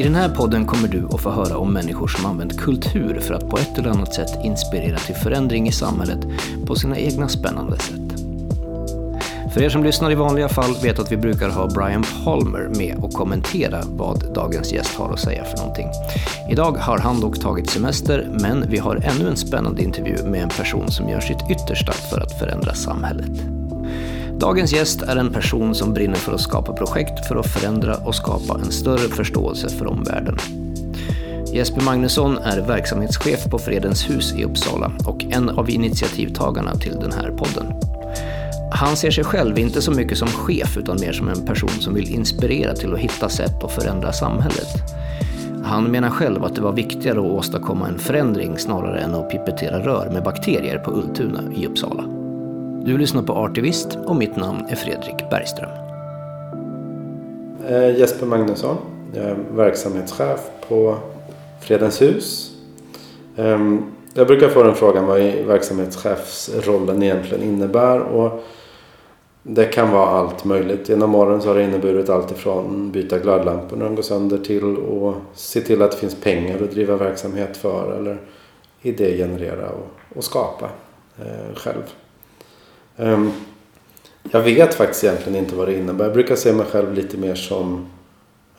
I den här podden kommer du att få höra om människor som använt kultur för att på ett eller annat sätt inspirera till förändring i samhället på sina egna spännande sätt. För er som lyssnar i vanliga fall vet att vi brukar ha Brian Palmer med och kommentera vad dagens gäst har att säga för någonting. Idag har han dock tagit semester, men vi har ännu en spännande intervju med en person som gör sitt yttersta för att förändra samhället. Dagens gäst är en person som brinner för att skapa projekt för att förändra och skapa en större förståelse för omvärlden. Jesper Magnusson är verksamhetschef på Fredens hus i Uppsala och en av initiativtagarna till den här podden. Han ser sig själv inte så mycket som chef utan mer som en person som vill inspirera till att hitta sätt att förändra samhället. Han menar själv att det var viktigare att åstadkomma en förändring snarare än att pipettera rör med bakterier på Ultuna i Uppsala. Du lyssnar på Artivist och mitt namn är Fredrik Bergström. Eh, Jesper Magnusson. Jag är verksamhetschef på Fredens hus. Ehm, jag brukar få den frågan vad verksamhetschefsrollen egentligen innebär. Och det kan vara allt möjligt. Genom åren så har det inneburit allt ifrån byta glödlampor när de går sönder till att se till att det finns pengar att driva verksamhet för eller idégenerera och, och skapa eh, själv. Um, jag vet faktiskt egentligen inte vad det innebär. Jag brukar se mig själv lite mer som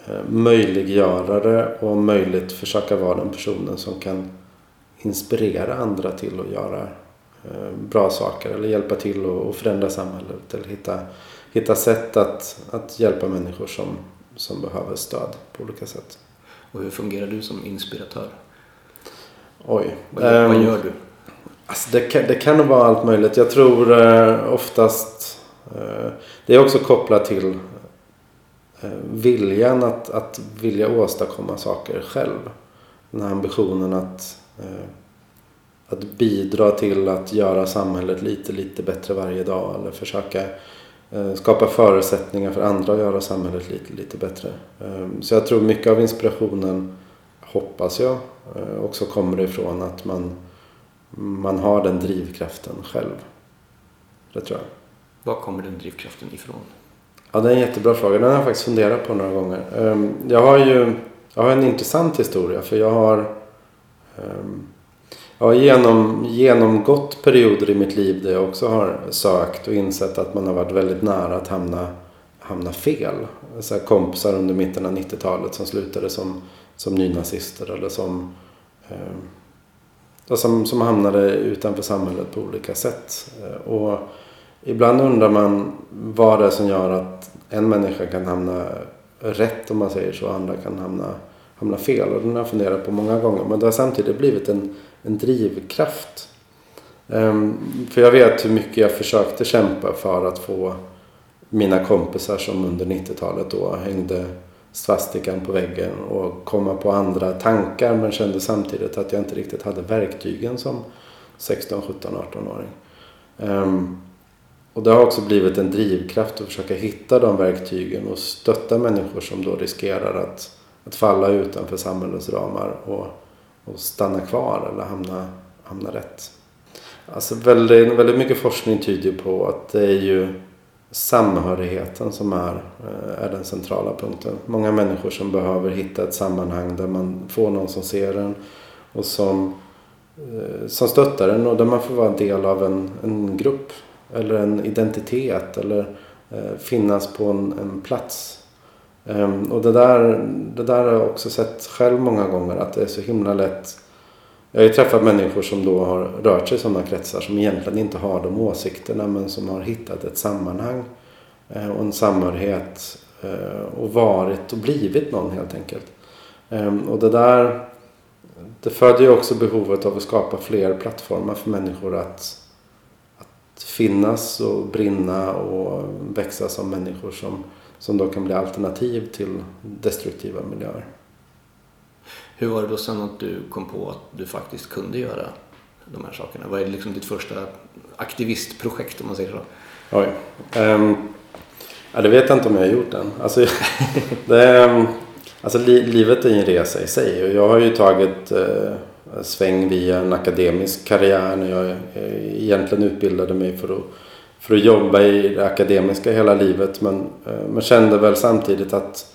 eh, möjliggörare och om möjligt försöka vara den personen som kan inspirera andra till att göra eh, bra saker eller hjälpa till att förändra samhället eller hitta, hitta sätt att, att hjälpa människor som, som behöver stöd på olika sätt. Och hur fungerar du som inspiratör? Oj. Vad, vad gör du? Alltså det, kan, det kan nog vara allt möjligt. Jag tror eh, oftast eh, det är också kopplat till eh, viljan att, att vilja åstadkomma saker själv. Den här ambitionen att, eh, att bidra till att göra samhället lite, lite bättre varje dag. Eller försöka eh, skapa förutsättningar för andra att göra samhället lite, lite bättre. Ehm, så jag tror mycket av inspirationen, hoppas jag, eh, också kommer ifrån att man man har den drivkraften själv. Det tror jag. Var kommer den drivkraften ifrån? Ja, det är en jättebra fråga. Den har jag faktiskt funderat på några gånger. Ehm, jag har ju jag har en intressant historia för jag har ehm, jag har genom, genomgått perioder i mitt liv där jag också har sökt och insett att man har varit väldigt nära att hamna, hamna fel. Så kompisar under mitten av 90-talet som slutade som, som nynazister eller som eh, som, som hamnade utanför samhället på olika sätt. Eh, och ibland undrar man vad det är som gör att en människa kan hamna rätt om man säger så och andra kan hamna, hamna fel. Och den har jag funderat på många gånger. Men det har samtidigt blivit en, en drivkraft. Um, för jag vet hur mycket jag försökte kämpa för att få mina kompisar som under 90-talet då hängde svastikan på väggen och komma på andra tankar men kände samtidigt att jag inte riktigt hade verktygen som 16, 17, 18-åring. Um, och det har också blivit en drivkraft att försöka hitta de verktygen och stötta människor som då riskerar att, att falla utanför samhällets ramar och, och stanna kvar eller hamna, hamna rätt. Alltså väldigt, väldigt mycket forskning tyder på att det är ju samhörigheten som är, eh, är den centrala punkten. Många människor som behöver hitta ett sammanhang där man får någon som ser en och som, eh, som stöttar en och där man får vara en del av en, en grupp eller en identitet eller eh, finnas på en, en plats. Ehm, och det där, det där har jag också sett själv många gånger att det är så himla lätt jag har ju träffat människor som då har rört sig i sådana kretsar som egentligen inte har de åsikterna men som har hittat ett sammanhang eh, och en samhörighet eh, och varit och blivit någon helt enkelt. Ehm, och det där det föder ju också behovet av att skapa fler plattformar för människor att, att finnas och brinna och växa som människor som, som då kan bli alternativ till destruktiva miljöer. Hur var det då sen att du kom på att du faktiskt kunde göra de här sakerna? Vad är liksom ditt första aktivistprojekt om man säger så? Oj. Um, ja, det vet jag inte om jag har gjort än. Alltså, det, um, alltså li, livet är ju en resa i sig och jag har ju tagit uh, sväng via en akademisk karriär när jag uh, egentligen utbildade mig för att för att jobba i det akademiska hela livet. Men, uh, men kände väl samtidigt att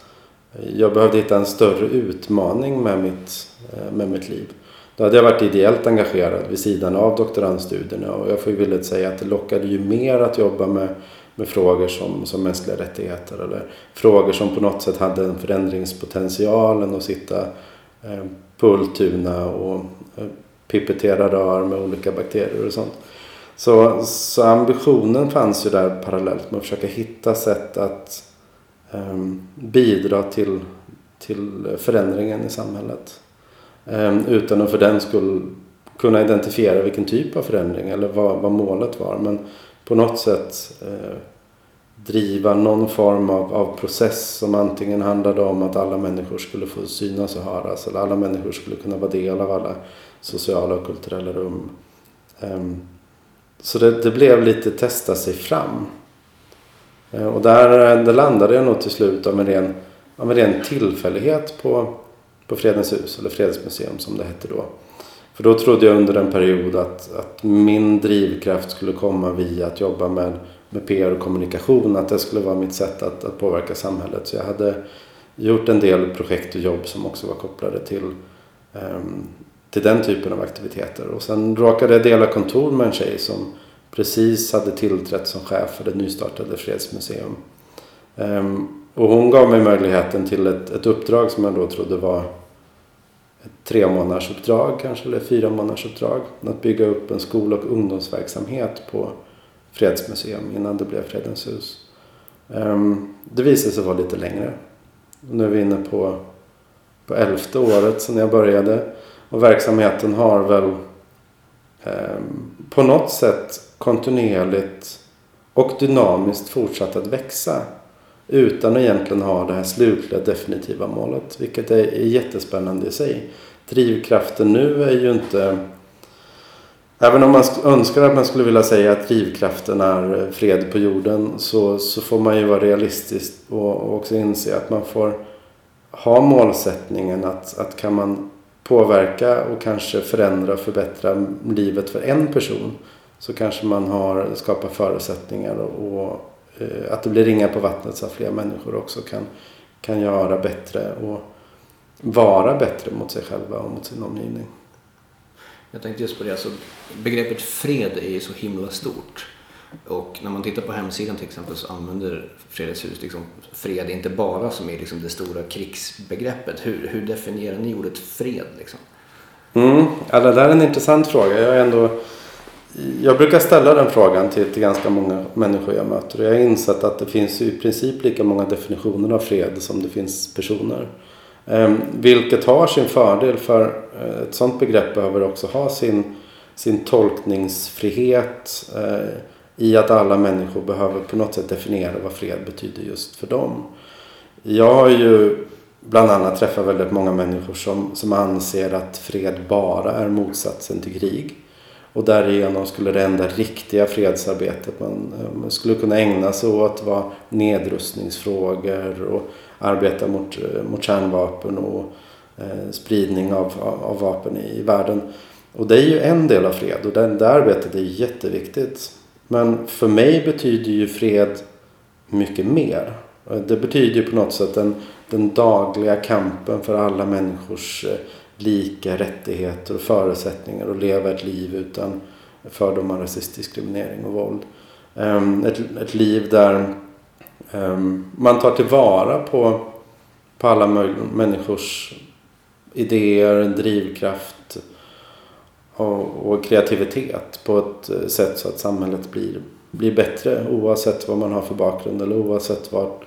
jag behövde hitta en större utmaning med mitt, eh, med mitt liv. Då hade jag varit ideellt engagerad vid sidan av doktorandstudierna och jag får ju villigt säga att det lockade ju mer att jobba med, med frågor som, som mänskliga rättigheter eller frågor som på något sätt hade en förändringspotential än att sitta eh, på Ultuna och eh, pipettera rör med olika bakterier och sånt. Så, så ambitionen fanns ju där parallellt med att försöka hitta sätt att Ehm, bidra till, till förändringen i samhället. Ehm, utan att för den skull kunna identifiera vilken typ av förändring eller vad, vad målet var. Men på något sätt eh, driva någon form av, av process som antingen handlade om att alla människor skulle få synas och höras eller alla människor skulle kunna vara del av alla sociala och kulturella rum. Um, så det, det, blev lite testa sig fram. Eh, och där, eh, där landade jag nog till slut av en ren, av en ren tillfällighet på, på Fredens hus, eller Fredsmuseum som det hette då. För då trodde jag under en period att, att min drivkraft skulle komma via att jobba med med PR och kommunikation. Att det skulle vara mitt sätt att, att påverka samhället. Så jag hade gjort en del projekt och jobb som också var kopplade till, um, till den typen av aktiviteter. Och sen råkade jag dela kontor med en tjej som precis hade tillträtt som chef för det nystartade Fredsmuseum. Ehm, och hon gav mig möjligheten till ett, ett uppdrag som jag då trodde var ett tre månaders uppdrag kanske, eller fyra månaders uppdrag. Att bygga upp en skol och ungdomsverksamhet på fredsmuseum innan det blev Fredens hus. Ehm, det visade sig vara lite längre. Nu är vi inne på, på elfte året sedan jag började. Och verksamheten har väl ehm, på något sätt kontinuerligt och dynamiskt fortsatt att växa. Utan att egentligen ha det här slutliga definitiva målet. Vilket är, är jättespännande i sig. Drivkraften nu är ju inte Även om man önskar att man skulle vilja säga att drivkraften är eh, fred på jorden så, så får man ju vara realistisk och, också inse att man får ha målsättningen att, att kan man påverka och kanske förändra och förbättra livet för en person så kanske man har skapat förutsättningar och, och eh, att det blir ringar på vattnet så att fler människor också kan, kan göra bättre och vara bättre mot sig själva och mot sin omgivning. Jag tänkte just på det, alltså, begreppet fred är ju så himla stort. Och när man tittar på hemsidan till exempel så använder Fredens hus liksom fred inte bara som är liksom det stora krigsbegreppet. Hur, hur definierar ni ordet fred? Liksom? Mm, ja, det där är en intressant fråga. Jag, är ändå, jag brukar ställa den frågan till, till ganska många människor jag möter. Jag har insett att det finns i princip lika många definitioner av fred som det finns personer. Ehm, vilket har sin fördel för eh, ett sådant begrepp behöver också ha sin, sin tolkningsfrihet eh, i att alla människor behöver på något sätt definiera vad fred betyder just för dem. Jag har ju bland annat träffat väldigt många människor som, som anser att fred bara är motsatsen till krig. Och därigenom skulle det enda riktiga fredsarbetet man, eh, man skulle kunna ägna sig åt vara nedrustningsfrågor och arbeta mot, eh, mot kärnvapen och eh, spridning av, av, vapen i, världen. Och det är ju en del av fred och det, det arbetet är jätteviktigt. Men för mig betyder ju fred mycket mer. Eh, det betyder ju på något sätt den, den dagliga kampen för alla människors lika rättigheter och förutsättningar att leva ett liv utan fördomar, rasistisk diskriminering och våld. Ehm, ett, ett liv där ehm, man tar tillvara på, på alla människors idéer, drivkraft och, och, kreativitet på ett eh, sätt så att samhället blir, blir bättre oavsett vad man har för bakgrund eller oavsett vart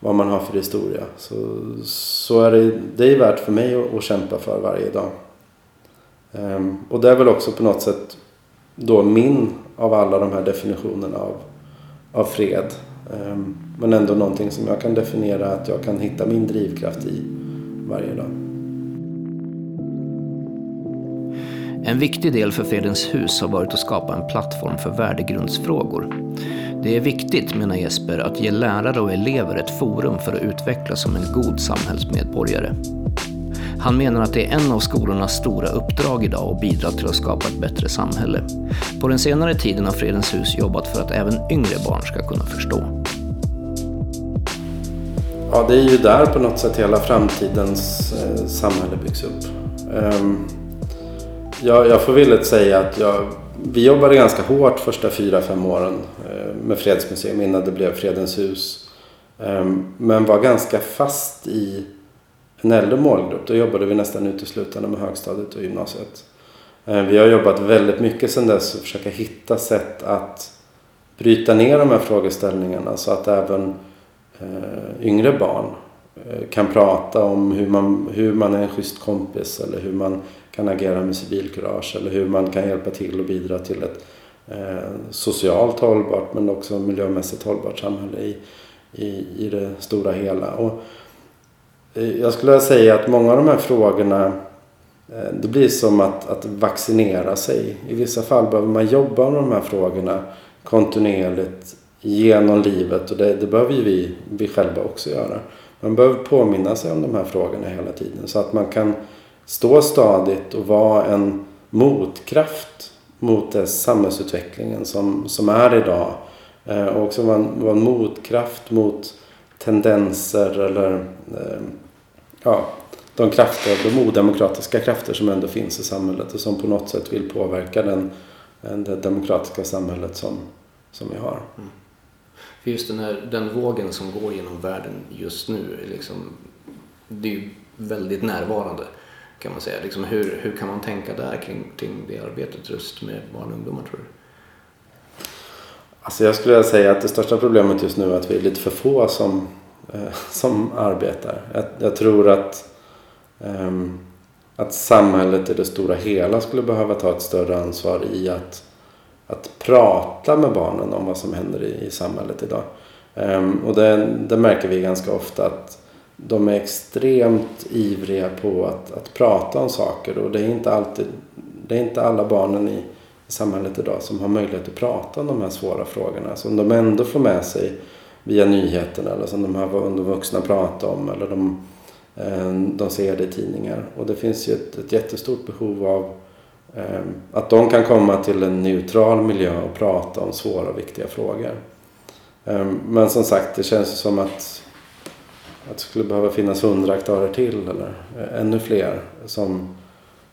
vad man har för historia. Så, så är det, det är värt för mig att, att kämpa för varje dag. Um, och det är väl också på något sätt då min av alla de här definitionerna av, av fred. Um, men ändå någonting som jag kan definiera att jag kan hitta min drivkraft i varje dag. En viktig del för Fredens hus har varit att skapa en plattform för värdegrundsfrågor. Det är viktigt, menar Jesper, att ge lärare och elever ett forum för att utvecklas som en god samhällsmedborgare. Han menar att det är en av skolornas stora uppdrag idag att bidra till att skapa ett bättre samhälle. På den senare tiden har Fredens hus jobbat för att även yngre barn ska kunna förstå. Ja, det är ju där på något sätt hela framtidens eh, samhälle byggs upp. Um, jag, jag får villigt säga att jag, vi jobbade ganska hårt första fyra, fem åren eh, med Fredsmuseum innan det blev Fredens hus. Ehm, men var ganska fast i en äldre målgrupp. Då jobbade vi nästan uteslutande med högstadiet och gymnasiet. Ehm, vi har jobbat väldigt mycket sedan dess och försöka hitta sätt att bryta ner de här frågeställningarna så att även eh, yngre barn eh, kan prata om hur man, hur man är en schysst kompis eller hur man kan agera med civilkurage eller hur man kan hjälpa till och bidra till ett eh, socialt hållbart men också miljömässigt hållbart samhälle i, i, i det stora hela. Och, eh, jag skulle säga att många av de här frågorna eh, det blir som att, att vaccinera sig. I vissa fall behöver man jobba med de här frågorna kontinuerligt genom livet och det, det behöver ju vi, vi själva också göra. Man behöver påminna sig om de här frågorna hela tiden så att man kan stå stadigt och vara en motkraft mot den samhällsutvecklingen som, som är idag. Eh, och också vara en, vara en motkraft mot tendenser eller eh, ja, de krafter, de odemokratiska krafter som ändå finns i samhället och som på något sätt vill påverka den, eh, det demokratiska samhället som, som vi har. Mm. För just den, här, den vågen som går genom världen just nu, liksom, det är ju väldigt närvarande kan man säga. Liksom hur, hur kan man tänka där kring, kring det arbetet just med barn och ungdomar tror du? Alltså jag skulle säga att det största problemet just nu är att vi är lite för få som, eh, som arbetar. Jag, jag tror att, eh, att samhället i det stora hela skulle behöva ta ett större ansvar i att att prata med barnen om vad som händer i, i samhället idag. Eh, och det, det, märker vi ganska ofta att de är extremt ivriga på att, att prata om saker och det är inte alltid det är inte alla barnen i, i samhället idag som har möjlighet att prata om de här svåra frågorna som de ändå får med sig via nyheterna eller som de här de vuxna prata om eller de, eh, de ser det i tidningar. Och det finns ju ett, ett jättestort behov av eh, att de kan komma till en neutral miljö och prata om svåra och viktiga frågor. Eh, men som sagt, det känns som att, att det skulle behöva finnas hundra aktörer till eller eh, ännu fler. Som,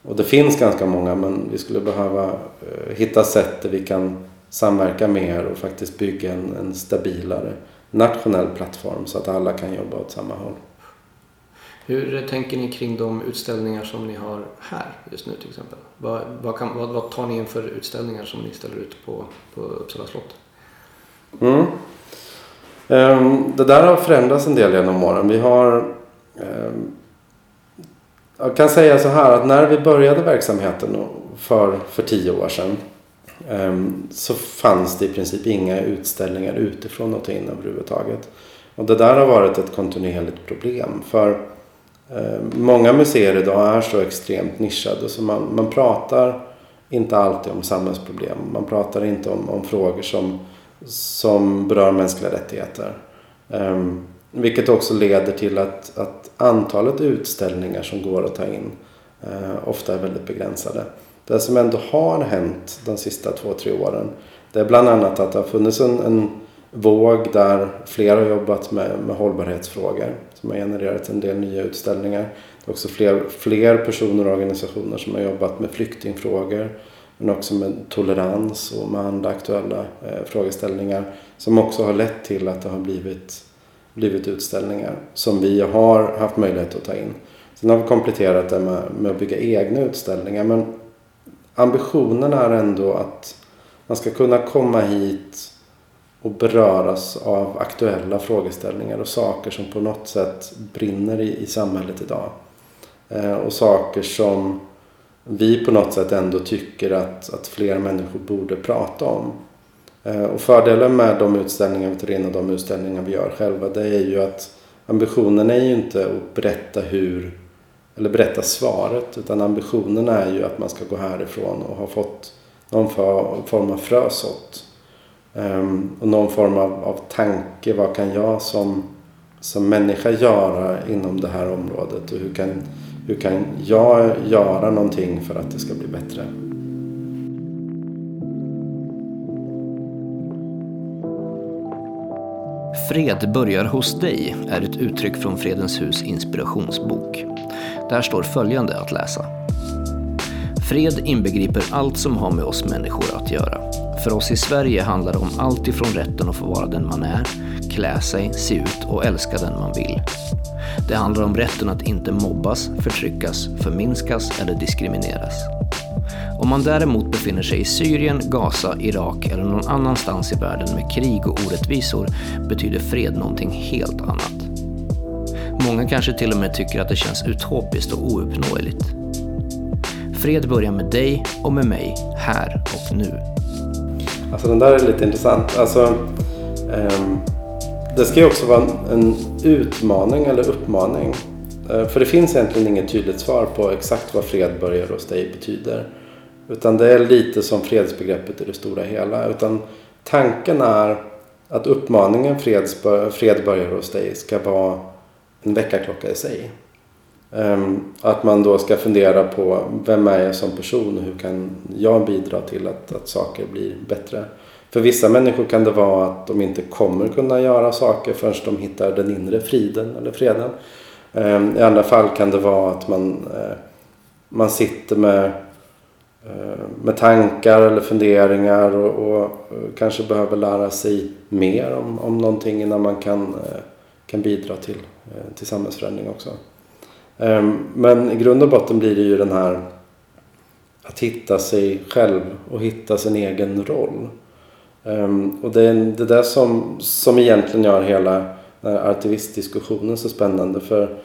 och det finns ganska många men vi skulle behöva eh, hitta sätt där vi kan samverka mer och faktiskt bygga en, en stabilare nationell plattform så att alla kan jobba åt samma håll. Hur tänker ni kring de utställningar som ni har här just nu till exempel? Vad, vad, kan, vad, vad tar ni in för utställningar som ni ställer ut på, på Uppsala slott? Mm. Ehm, det där har förändrats en del genom åren. Vi har ehm, jag kan säga så här att när vi började verksamheten för, för tio år sedan ehm, så fanns det i princip inga utställningar utifrån att ta in överhuvudtaget. Och det där har varit ett kontinuerligt problem. För många museer idag är så extremt nischade så man, man pratar inte alltid om samhällsproblem. Man pratar inte om, om frågor som, som berör mänskliga rättigheter. Um, vilket också leder till att, att antalet utställningar som går att ta in uh, ofta är väldigt begränsade. Det som ändå har hänt de sista två, tre åren det är bland annat att det har funnits en, en våg där flera har jobbat med, med hållbarhetsfrågor som har genererat en del nya utställningar. Det är också fler, fler personer och organisationer som har jobbat med flyktingfrågor men också med tolerans och med andra aktuella eh, frågeställningar som också har lett till att det har blivit, blivit utställningar som vi har haft möjlighet att ta in. Sen har vi kompletterat det med, med att bygga egna utställningar men ambitionen är ändå att man ska kunna komma hit och beröras av aktuella frågeställningar och saker som på något sätt brinner i, i samhället idag. Eh, och saker som vi på något sätt ändå tycker att, att fler människor borde prata om. Eh, och fördelen med de utställningar vi tar in och de utställningar vi gör själva det är ju att ambitionen är ju inte att berätta hur eller berätta svaret utan ambitionen är ju att man ska gå härifrån och ha fått någon form av frösått ehm, och någon form av, av tanke. Vad kan jag som, som människa göra inom det här området? Och hur kan, hur kan jag göra någonting för att det ska bli bättre. Fred börjar hos dig är ett uttryck från Fredens hus inspirationsbok. Där står följande att läsa. Fred inbegriper allt som har med oss människor att göra. För oss i Sverige handlar det om allt ifrån rätten att få vara den man är, klä sig, se ut och älska den man vill. Det handlar om rätten att inte mobbas, förtryckas, förminskas eller diskrimineras. Om man däremot befinner sig i Syrien, Gaza, Irak eller någon annanstans i världen med krig och orättvisor betyder fred någonting helt annat. Många kanske till och med tycker att det känns utopiskt och ouppnåeligt. Fred börjar med dig och med mig, här och nu. Alltså den där är lite intressant. Alltså, um, det ska ju också vara en utmaning eller uppmaning. Uh, för det finns egentligen inget tydligt svar på exakt vad fred börjar hos dig betyder. Utan det är lite som fredsbegreppet i det stora hela. Utan tanken är att uppmaningen fred börjar hos dig ska vara en väckarklocka i sig. Ehm, att man då ska fundera på vem är jag som person och hur kan jag bidra till att, att saker blir bättre. För vissa människor kan det vara att de inte kommer kunna göra saker förrän de hittar den inre friden eller freden. Ehm, I andra fall kan det vara att man, eh, man sitter med eh, med tankar eller funderingar och, och, eh, kanske behöver lära sig mer om, om någonting innan man kan, kan bidra till, till samhällsförändring också. Ehm, men i grund och botten blir det ju den här att hitta sig själv och hitta sin egen roll. Ehm, och det är det där som, som egentligen gör hela den här artivistdiskussionen så spännande. För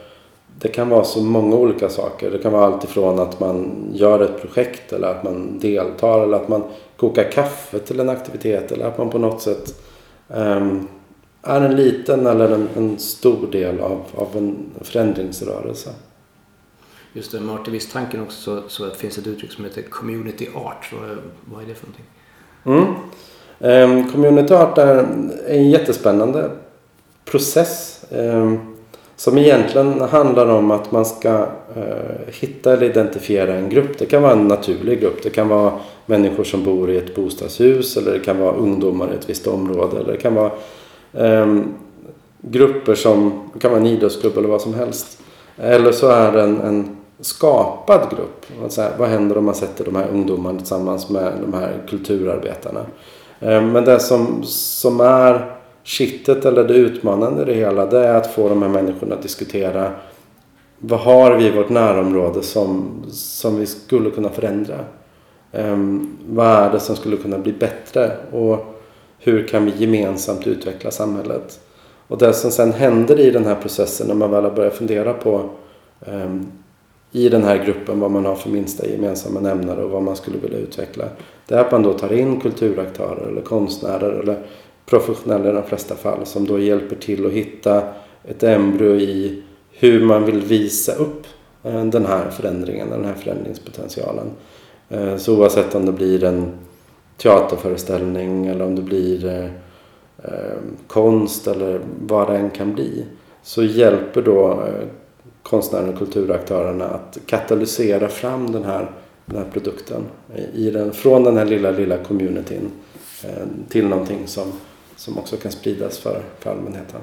det kan vara så många olika saker. Det kan vara allt ifrån att man gör ett projekt eller att man deltar eller att man kokar kaffe till en aktivitet eller att man på något sätt um, är en liten eller en, en stor del av, av en förändringsrörelse. Just det, med artivisttanken också så, så finns ett uttryck som heter community art. Vad, vad är det för någonting? Mm. Um, community art är en jättespännande process. Um, som egentligen handlar om att man ska eh, hitta eller identifiera en grupp. Det kan vara en naturlig grupp. Det kan vara människor som bor i ett bostadshus eller det kan vara ungdomar i ett visst område. Eller det kan vara eh, grupper som, det kan vara en idrottsklubb eller vad som helst. Eller så är det en, en skapad grupp. Alltså, vad händer om man sätter de här ungdomarna tillsammans med de här kulturarbetarna? Eh, men det som, som är kittet eller det utmanande i det hela det är att få de här människorna att diskutera vad har vi i vårt närområde som, som vi skulle kunna förändra? Um, vad är det som skulle kunna bli bättre? Och hur kan vi gemensamt utveckla samhället? Och det som sen händer i den här processen när man väl har börjat fundera på um, i den här gruppen vad man har för minsta gemensamma nämnare och vad man skulle vilja utveckla. Det är att man då tar in kulturaktörer eller konstnärer eller professionella i de flesta fall som då hjälper till att hitta ett embryo i hur man vill visa upp eh, den här förändringen, den här förändringspotentialen. Eh, så oavsett om det blir en teaterföreställning eller om det blir eh, konst eller vad det än kan bli så hjälper då konstnärerna och kulturaktörerna att katalysera fram den här, den här produkten i den, från den här lilla, lilla communityn till någonting som som också kan spridas för, för allmänheten.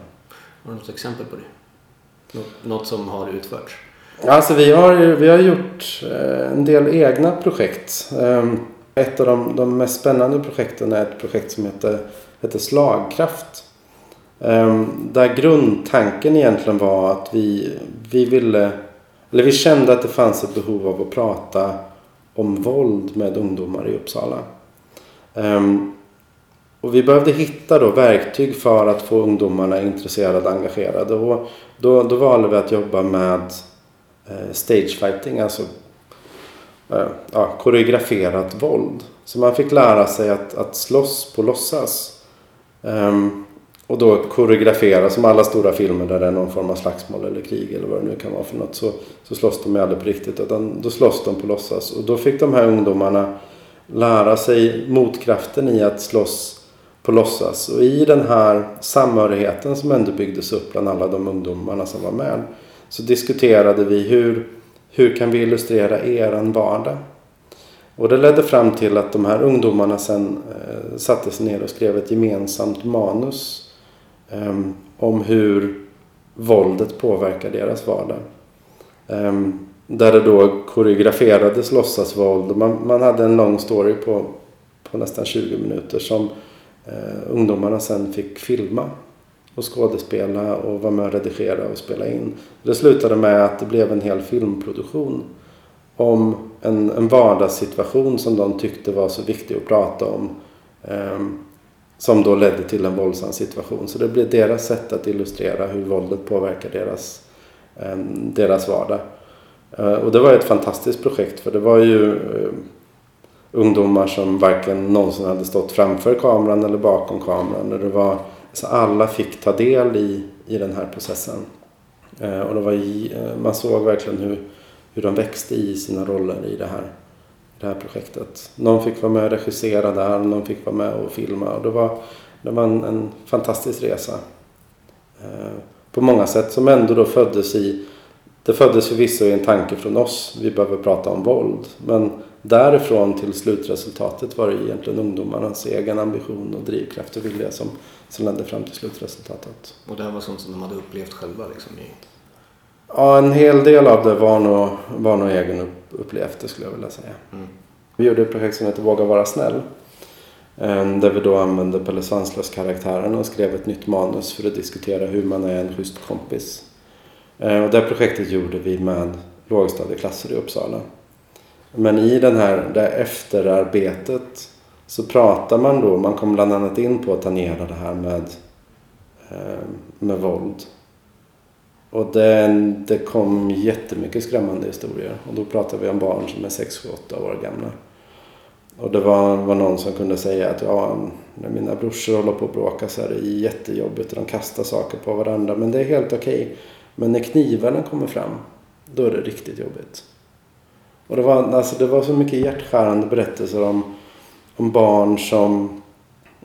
Har du något exempel på det? Något, något som har utförts? Alltså vi har, vi har gjort eh, en del egna projekt. Ett av de, de mest spännande projekten är ett projekt som heter, heter Slagkraft. Ehm, där grundtanken egentligen var att vi, vi ville, eller vi kände att det fanns ett behov av att prata om våld med ungdomar i Uppsala. Ehm, och vi behövde hitta då verktyg för att få ungdomarna intresserade och engagerade. Och då, då valde vi att jobba med eh, stagefighting, alltså eh, ja, koreograferat våld. Så man fick lära sig att, att slåss på låtsas. Um, och då koreografera som alla stora filmer där det är någon form av slagsmål eller krig eller vad det nu kan vara för något. Så, så slåss de aldrig på riktigt utan då slåss de på låtsas. Och då fick de här ungdomarna lära sig motkraften i att slåss på låtsas. Och i den här samhörigheten som ändå byggdes upp bland alla de ungdomarna som var med så diskuterade vi hur, hur kan vi illustrera eran vardag? Och det ledde fram till att de här ungdomarna sen eh, satte sig ner och skrev ett gemensamt manus eh, om hur våldet påverkar deras vardag. Eh, där det då koreograferades låtsasvåld. Man, man hade en lång story på, på nästan 20 minuter som eh, ungdomarna sen fick filma och skådespela och vara med och redigera och spela in. Det slutade med att det blev en hel filmproduktion om en, en vardagssituation som de tyckte var så viktig att prata om. Eh, som då ledde till en våldsam situation. Så det blev deras sätt att illustrera hur våldet påverkar deras, eh, deras vardag. Eh, och det var ett fantastiskt projekt för det var ju eh, ungdomar som varken någonsin hade stått framför kameran eller bakom kameran. Det var, så alla fick ta del i, i den här processen. Eh, och det var i, eh, man såg verkligen hur, hur de växte i sina roller i det här, det här projektet. Någon fick vara med och regissera där, någon fick vara med och filma. Och det var, det var en, en fantastisk resa. Eh, på många sätt som ändå då föddes i det föddes förvisso i en tanke från oss. Vi behöver prata om våld. Men därifrån till slutresultatet var det egentligen ungdomarnas egen ambition och drivkraft och vilja som, som ledde fram till slutresultatet. Och det här var sånt som de hade upplevt själva? Liksom, i... Ja, en hel del av det var nog, var nog egen upplevt, det skulle jag vilja säga. Mm. Vi gjorde ett projekt som heter Våga vara snäll. Ehm, där vi då använde Pelle Svanslös-karaktären och skrev ett nytt manus för att diskutera hur man är en schysst kompis. Eh, och det projektet gjorde vi med lågstadieklasser i Uppsala. Men i den här, det efterarbetet så pratar man då, man kom bland annat in på att tangera det här med, eh, med våld. Och det, det kom jättemycket skrämmande historier. Och då pratar vi om barn som är 6, 7, 8 år gamla. Och det var, var någon som kunde säga att ja, när mina brorsor håller på att bråka så är det jättejobbigt och de kastar saker på varandra. Men det är helt okej. Okay. Men när knivarna kommer fram, då är det riktigt jobbigt. Och det var, alltså, det var så mycket hjärtskärande berättelser om, om barn som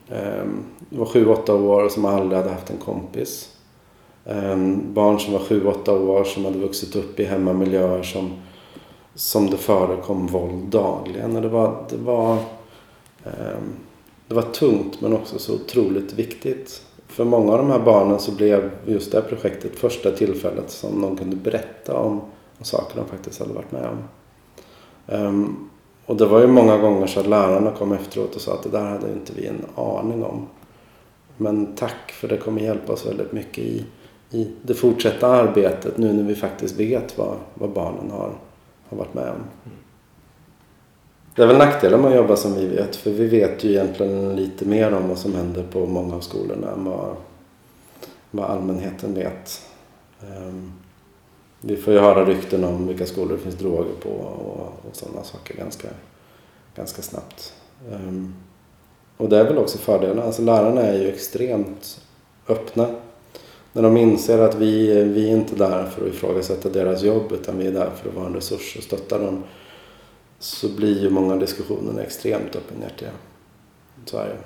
eh, var sju åtta år och som aldrig hade haft en kompis. Eh, barn som var sju åtta år som hade vuxit upp i hemmamiljöer som, som det förekom våld dagligen. Och det var, det var, eh, det var tungt men också så otroligt viktigt för många av de här barnen så blev just det här projektet första tillfället som de kunde berätta om, om saker de faktiskt hade varit med om. Um, och det var ju många gånger så att lärarna kom efteråt och sa att det där hade inte vi en aning om. Men tack för det kommer hjälpa oss väldigt mycket i, i det fortsatta arbetet nu när vi faktiskt vet vad, vad barnen har, har varit med om. Det är väl nackdelen med att jobba som vi vet. För vi vet ju egentligen lite mer om vad som händer på många av skolorna än vad, vad allmänheten vet. Um, vi får ju höra rykten om vilka skolor det finns droger på och, och sådana saker ganska, ganska snabbt. Um, och det är väl också fördelen. Alltså lärarna är ju extremt öppna. När de inser att vi, vi är inte där för att ifrågasätta deras jobb utan vi är där för att vara en resurs och stötta dem så blir ju många diskussioner extremt öppenhjärtiga. Så är det.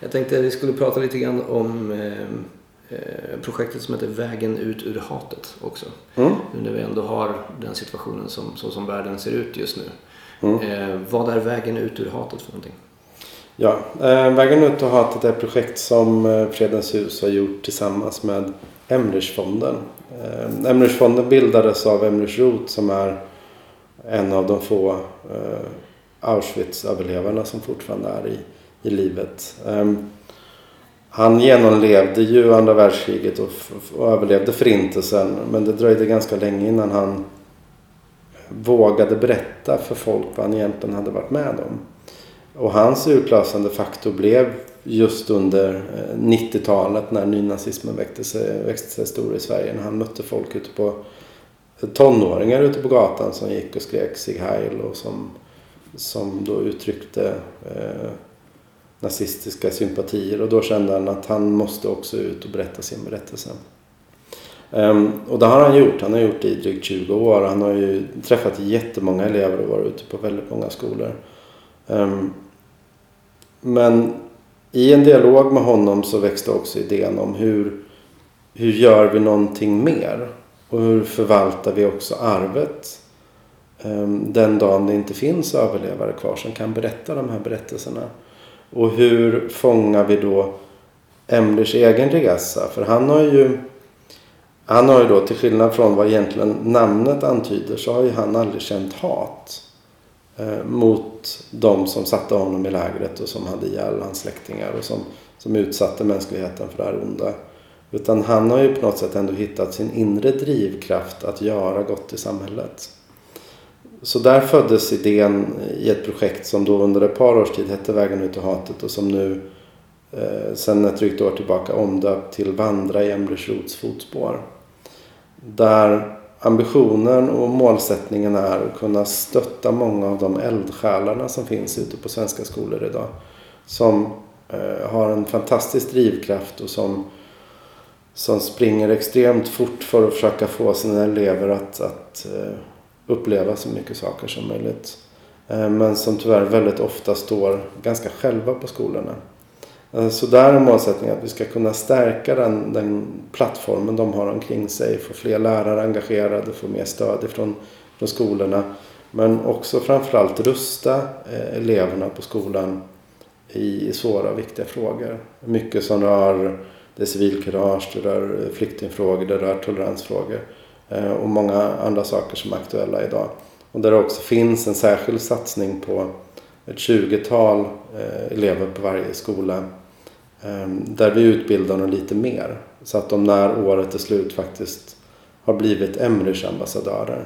Jag tänkte att vi skulle prata lite grann om eh, projektet som heter Vägen ut ur hatet också. Mm. Nu när vi ändå har den situationen som, så som världen ser ut just nu. Mm. Eh, vad är Vägen ut ur hatet för någonting? Ja, eh, Vägen ut ur hatet är ett projekt som eh, Fredens hus har gjort tillsammans med Emrichfonden. Eh, Emrichfonden bildades av Emrich Roth som är en av de få eh, Auschwitz-överlevarna som fortfarande är i, i livet. Um, han genomlevde ju andra världskriget och, och överlevde förintelsen men det dröjde ganska länge innan han vågade berätta för folk vad han egentligen hade varit med om. Och hans utlösande faktor blev just under eh, 90-talet när nynazismen växte sig, växte sig stor i Sverige. När han mötte folk ute på tonåringar ute på gatan som gick och skrek Sieg Heil och som, som då uttryckte eh, nazistiska sympatier och då kände han att han måste också ut och berätta sin berättelse. Um, och det har han gjort. Han har gjort det i drygt 20 år. Han har ju träffat jättemånga elever och varit ute på väldigt många skolor. Um, men i en dialog med honom så växte också idén om hur, hur gör vi någonting mer? Och hur förvaltar vi också arvet ehm, den dagen det inte finns överlevare kvar som kan berätta de här berättelserna. Och hur fångar vi då Emlers egen resa? För han har ju han har ju då till skillnad från vad egentligen namnet antyder så har ju han aldrig känt hat eh, mot de som satte honom i lägret och som hade ihjäl hans släktingar och som, som utsatte mänskligheten för det här onda. Utan han har ju på något sätt ändå hittat sin inre drivkraft att göra gott i samhället. Så där föddes idén i ett projekt som då under ett par års tid hette Vägen ut ur hatet och som nu eh, sen ett drygt år tillbaka omdöpt till Vandra i Emrys Roths fotspår. Där ambitionen och målsättningen är att kunna stötta många av de eldsjälarna som finns ute på svenska skolor idag. Som eh, har en fantastisk drivkraft och som, som springer extremt fort för att försöka få sina elever att, att eh, uppleva så mycket saker som möjligt. Eh, men som tyvärr väldigt ofta står ganska själva på skolorna. Eh, så där är målsättningen att vi ska kunna stärka den, den plattformen de har omkring sig. Få fler lärare engagerade, få mer stöd ifrån, från skolorna. Men också framförallt rusta eh, eleverna på skolan i svåra och viktiga frågor. Mycket som rör det civilkurage, det rör flyktingfrågor, det rör toleransfrågor. Eh, och många andra saker som är aktuella idag. Och där det också finns en särskild satsning på ett 20-tal eh, elever på varje skola ehm, där vi utbildar dem lite mer. Så att de när året är slut faktiskt har blivit Emrys ambassadörer.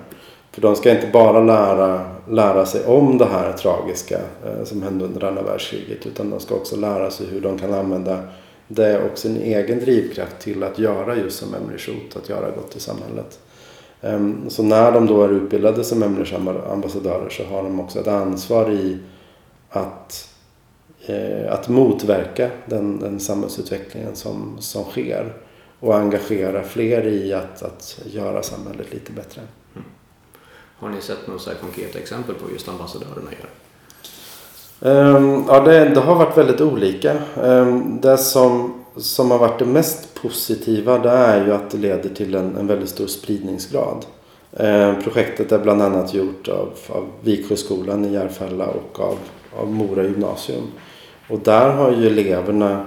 För de ska inte bara lära, lära sig om det här tragiska eh, som hände under andra världskriget. Utan de ska också lära sig hur de kan använda det och sin egen drivkraft till att göra just som Emry Shoot, att göra gott i samhället. Ehm, så när de då är utbildade som Emrys ambassadörer så har de också ett ansvar i att eh, att motverka den, den samhällsutvecklingen som, som sker och engagera fler i att, att göra samhället lite bättre. Mm. Har ni sett några konkreta exempel på just ambassadörerna gör? Um, ja, det, det, har varit väldigt olika. Um, det som, som har varit det mest positiva det är ju att det leder till en, en väldigt stor spridningsgrad. Eh, projektet är bland annat gjort av, av Viksjöskolan i Järfälla och av, av Mora gymnasium. Och där har ju eleverna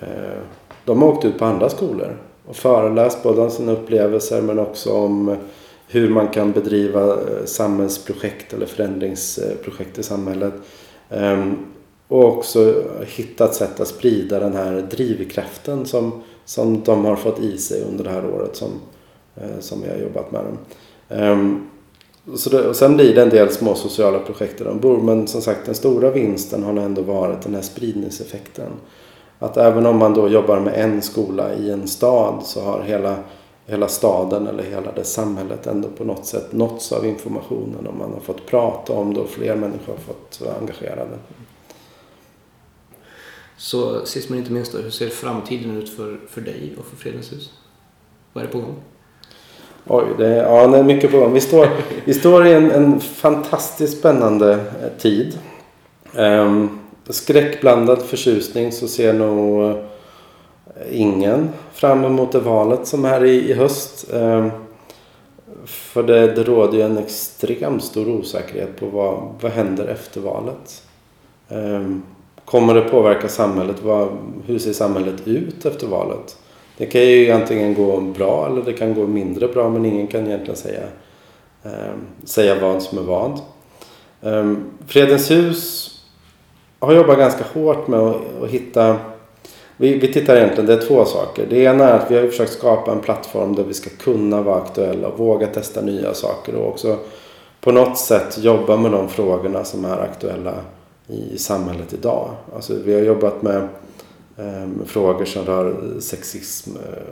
eh, de har åkt ut på andra skolor och föreläst både om sina upplevelser men också om hur man kan bedriva eh, samhällsprojekt eller förändringsprojekt i samhället. Ehm, och också hittat sätt att sprida den här drivkraften som, som de har fått i sig under det här året som, eh, som jag har jobbat med dem. Ehm, så det, och sen blir det en del små sociala projekt där de bor. Men som sagt den stora vinsten har ändå varit den här spridningseffekten. Att även om man då jobbar med en skola i en stad så har hela, hela staden eller hela det samhället ändå på något sätt nåtts av informationen. Och man har fått prata om det och fler människor har fått vara engagerade. Så sist men inte minst då, hur ser framtiden ut för, för dig och för Fredens hus? Vad är det på gång? Oj, det, ja, det är mycket på gång. Vi står, vi står i en, en fantastiskt spännande eh, tid. Um, skräckblandad förtjusning så ser nog eh, ingen fram emot det valet som är i, i höst. Um, för det, det råder ju en extremt stor osäkerhet på vad, vad händer efter valet. Um, kommer det påverka samhället? Vad, hur ser samhället ut efter valet? Det kan ju antingen gå bra eller det kan gå mindre bra men ingen kan egentligen säga, eh, säga vad som är vad. Eh, Fredens hus har jobbat ganska hårt med att, att hitta vi, vi tittar egentligen, det är två saker. Det ena är att vi har försökt skapa en plattform där vi ska kunna vara aktuella och våga testa nya saker och också på något sätt jobba med de frågorna som är aktuella i samhället idag. Alltså vi har jobbat med eh, frågor som rör sexism eh,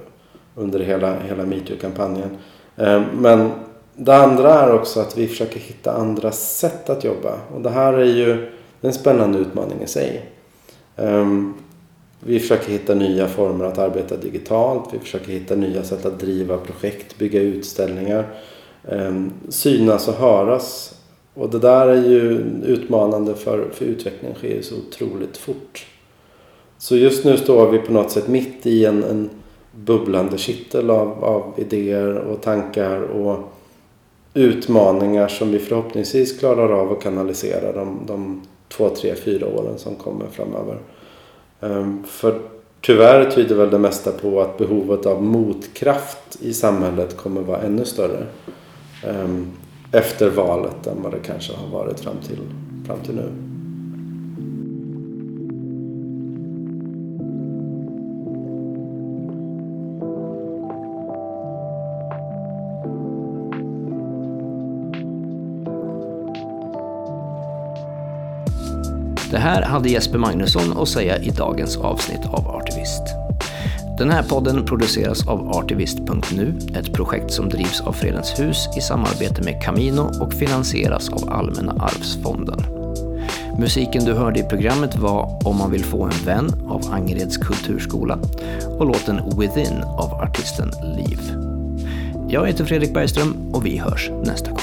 under hela, hela metoo-kampanjen. Eh, men det andra är också att vi försöker hitta andra sätt att jobba. Och det här är ju en spännande utmaning i sig. Ehm, vi försöker hitta nya former att arbeta digitalt. Vi försöker hitta nya sätt att driva projekt, bygga utställningar. Ehm, synas och höras. Och det där är ju utmanande för, för utvecklingen sker ju så otroligt fort. Så just nu står vi på något sätt mitt i en, en, bubblande kittel av, av idéer och tankar och utmaningar som vi förhoppningsvis klarar av att kanalisera de, de två, tre, fyra åren som kommer framöver. Ehm, för tyvärr tyder väl det mesta på att behovet av motkraft i samhället kommer vara ännu större ehm, efter valet än vad det kanske har varit fram till, fram till nu. Det här hade Jesper Magnusson att säga i dagens avsnitt av Artivist. Den här podden produceras av Artivist.nu, ett projekt som drivs av Fredens hus i samarbete med Camino och finansieras av Allmänna arvsfonden. Musiken du hörde i programmet var Om man vill få en vän av Angereds kulturskola och låten Within av artisten Liv. Jag heter Fredrik Bergström och vi hörs nästa gång.